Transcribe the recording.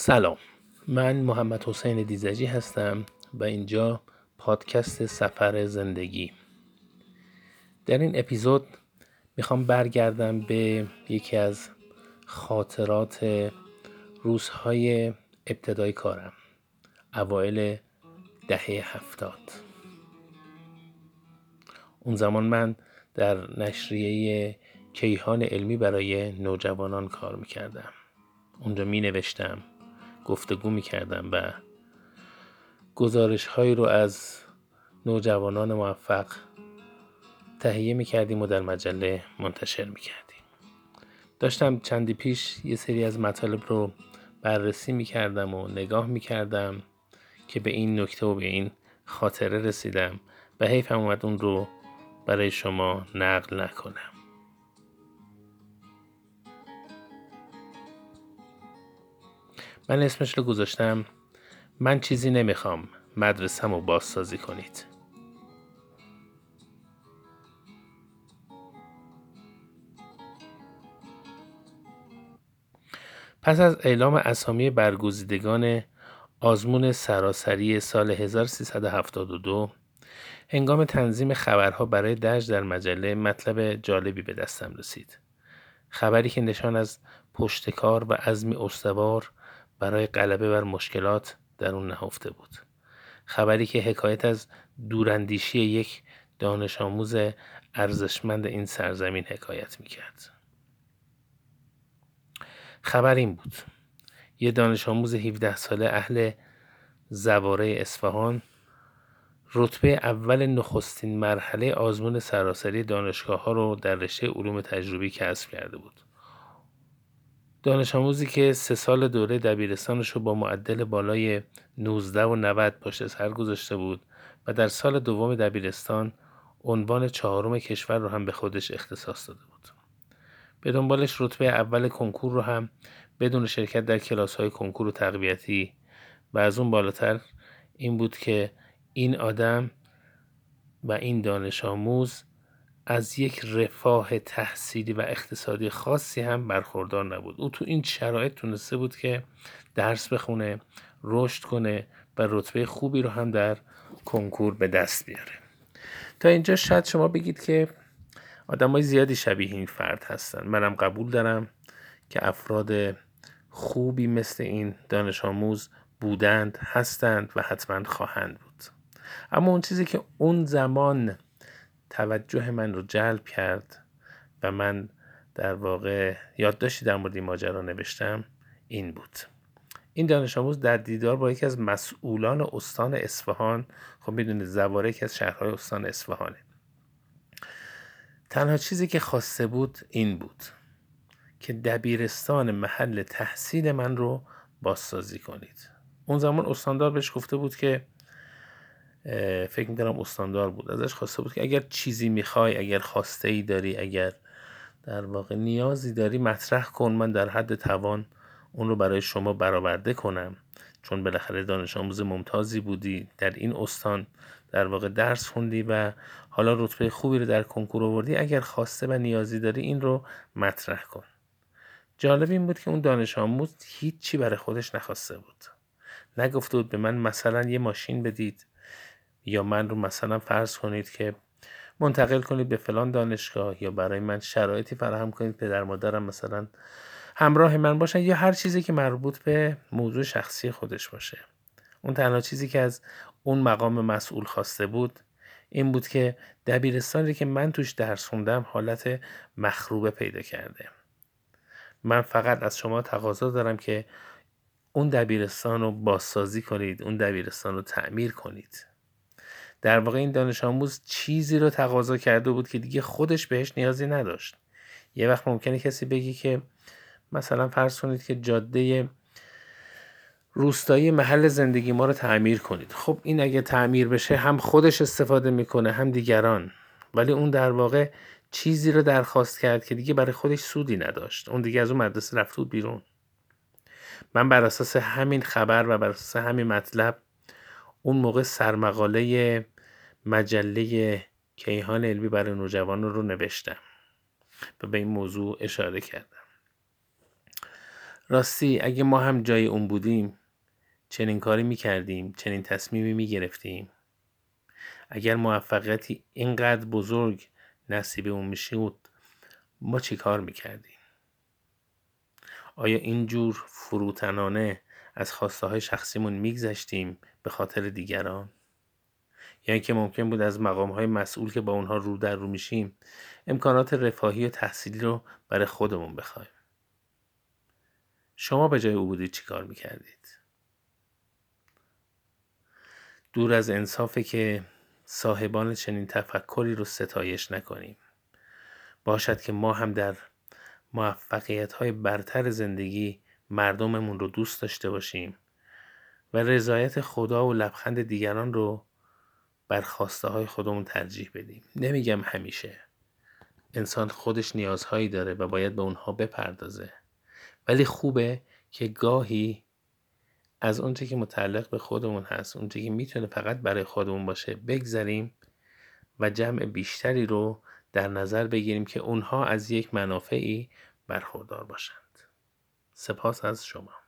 سلام. من محمد حسین دیزجی هستم و اینجا پادکست سفر زندگی. در این اپیزود می‌خوام برگردم به یکی از خاطرات روزهای ابتدای کارم اوایل دهه هفتاد. اون زمان من در نشریه کیهان علمی برای نوجوانان کار می‌کردم. اونجا می نوشتم گفتگو می کردم و گزارش هایی رو از نوجوانان موفق تهیه می کردیم و در مجله منتشر می کردیم داشتم چندی پیش یه سری از مطالب رو بررسی می کردم و نگاه می کردم که به این نکته و به این خاطره رسیدم و حیفم اومد اون رو برای شما نقل نکنم. من اسمش رو گذاشتم من چیزی نمی‌خوام مدرسم رو بازسازی کنید پس از اعلام اسامی برگزیدگان آزمون سراسری سال 1372 هنگام تنظیم خبرها برای درج در مجله مطلب جالبی به دستم رسید. خبری که نشان از پشتکار و عزمی استوار برای غلبه بر مشکلات در اون نهفته بود. خبری که حکایت از دوراندیشی یک دانش آموز ارزشمند این سرزمین حکایت می‌کرد. خبر این بود. یه دانش آموز 17 ساله اهل زواره اصفهان رتبه اول نخستین مرحله آزمون سراسری دانشگاه ها رو در رشته علوم تجربی کسب کرده بود. دانش آموزی که سه سال دوره دبیرستانش رو با معدل بالای 19 و 90 پشت سر گذاشته بود و در سال دوم دبیرستان عنوان چهارم کشور رو هم به خودش اختصاص داده بود. به دنبالش رتبه اول کنکور رو هم بدون شرکت در کلاس های کنکور و تقویتی و از اون بالاتر این بود که این آدم و این دانش آموز از یک رفاه تحصیلی و اقتصادی خاصی هم برخوردار نبود. او تو این شرایط تونسته بود که درس بخونه رشد کنه و رتبه خوبی رو هم در کنکور به دست بیاره. تا اینجا شاید شما بگید که آدم های زیادی شبیه این فرد هستن. منم قبول دارم که افراد خوبی مثل این دانش آموز بودند هستند و حتما خواهند بود. اما اون چیزی که اون زمان توجه من رو جلب کرد و من در واقع یادداشتی در مورد این ماجرا نوشتم این بود. این دانش آموز در دیدار با یکی از مسئولان استان اصفهان خب می‌دونید زواره یکی از شهرهای استان اصفهانه. تنها چیزی که خواسته بود این بود که دبیرستان محل تحصیل من رو بازسازی کنید. اون زمان استاندار بهش گفته بود که فکر می‌کنم استاندار بود. ازش خواسته بود که اگر چیزی می‌خوای اگر خواسته ای داری اگر در واقع نیازی داری مطرح کن. من در حد توان اون رو برای شما برآورده کنم. چون بالاخره دانش آموز ممتازی بودی. در این استان در واقع درس خوندی و حالا رتبه خوبی رو در کنکور آوردی. اگر خواسته و نیازی داری این رو مطرح کن. جالب این بود که اون دانش آموز هیچی برای خودش نخواسته بود. نگفته بود به من مثلا یه ماشین بدید. یا من رو مثلا فرض کنید که منتقل کنید به فلان دانشگاه یا برای من شرایطی فراهم کنید پدر مادرم مثلا همراه من باشن یا هر چیزی که مربوط به موضوع شخصی خودش باشه. اون تنها چیزی که از اون مقام مسئول خواسته بود این بود که دبیرستانی که من توش درس خوندم حالت مخروبه پیدا کرده. من فقط از شما تقاضا دارم که اون دبیرستان رو بازسازی کنید اون دبیرستان رو تعمیر کنید. در واقع این دانش آموز چیزی رو تقاضا کرده بود که دیگه خودش بهش نیازی نداشت. یه وقت ممکنه کسی بگی که مثلا فرض کنید که جاده روستایی محل زندگی ما رو تعمیر کنید. خب این اگه تعمیر بشه هم خودش استفاده می‌کنه هم دیگران. ولی اون در واقع چیزی رو درخواست کرد که دیگه برای خودش سودی نداشت. اون دیگه از اون مدرسه رفت بود بیرون. من بر اساس همین خبر و بر اساس همین مطلب اون موقع سرمقاله مجله کیهان علمی برای نوجوان رو نوشتم و به این موضوع اشاره کردم. راستی اگه ما هم جای اون بودیم چنین کاری می‌کردیم چنین تصمیمی می‌گرفتیم. اگر موفقیتی اینقدر بزرگ نصیب اون می‌شود ما چی کار می‌کردیم؟ آیا اینجور فروتنانه از خواسته های شخصیمون میگذشتیم به خاطر دیگران. یعنی که ممکن بود از مقام های مسئول که با اونها رو در رو میشیم امکانات رفاهی و تحصیلی رو برای خودمون بخوایم. شما به جای او بودید چی کار می‌کردید؟ دور از انصافه که صاحبان چنین تفکری رو ستایش نکنیم. باشد که ما هم در موفقیت های برتر زندگی مردممون رو دوست داشته باشیم و رضایت خدا و لبخند دیگران رو بر خواسته های خودمون ترجیح بدیم. نمیگم همیشه. انسان خودش نیازهایی داره و باید به اونها بپردازه. ولی خوبه که گاهی از اونچه که متعلق به خودمون هست اونچه که می‌تونه فقط برای خودمون باشه بگذریم و جمع بیشتری رو در نظر بگیریم که اونها از یک منافعی برخوردار باشند سپاس از شما.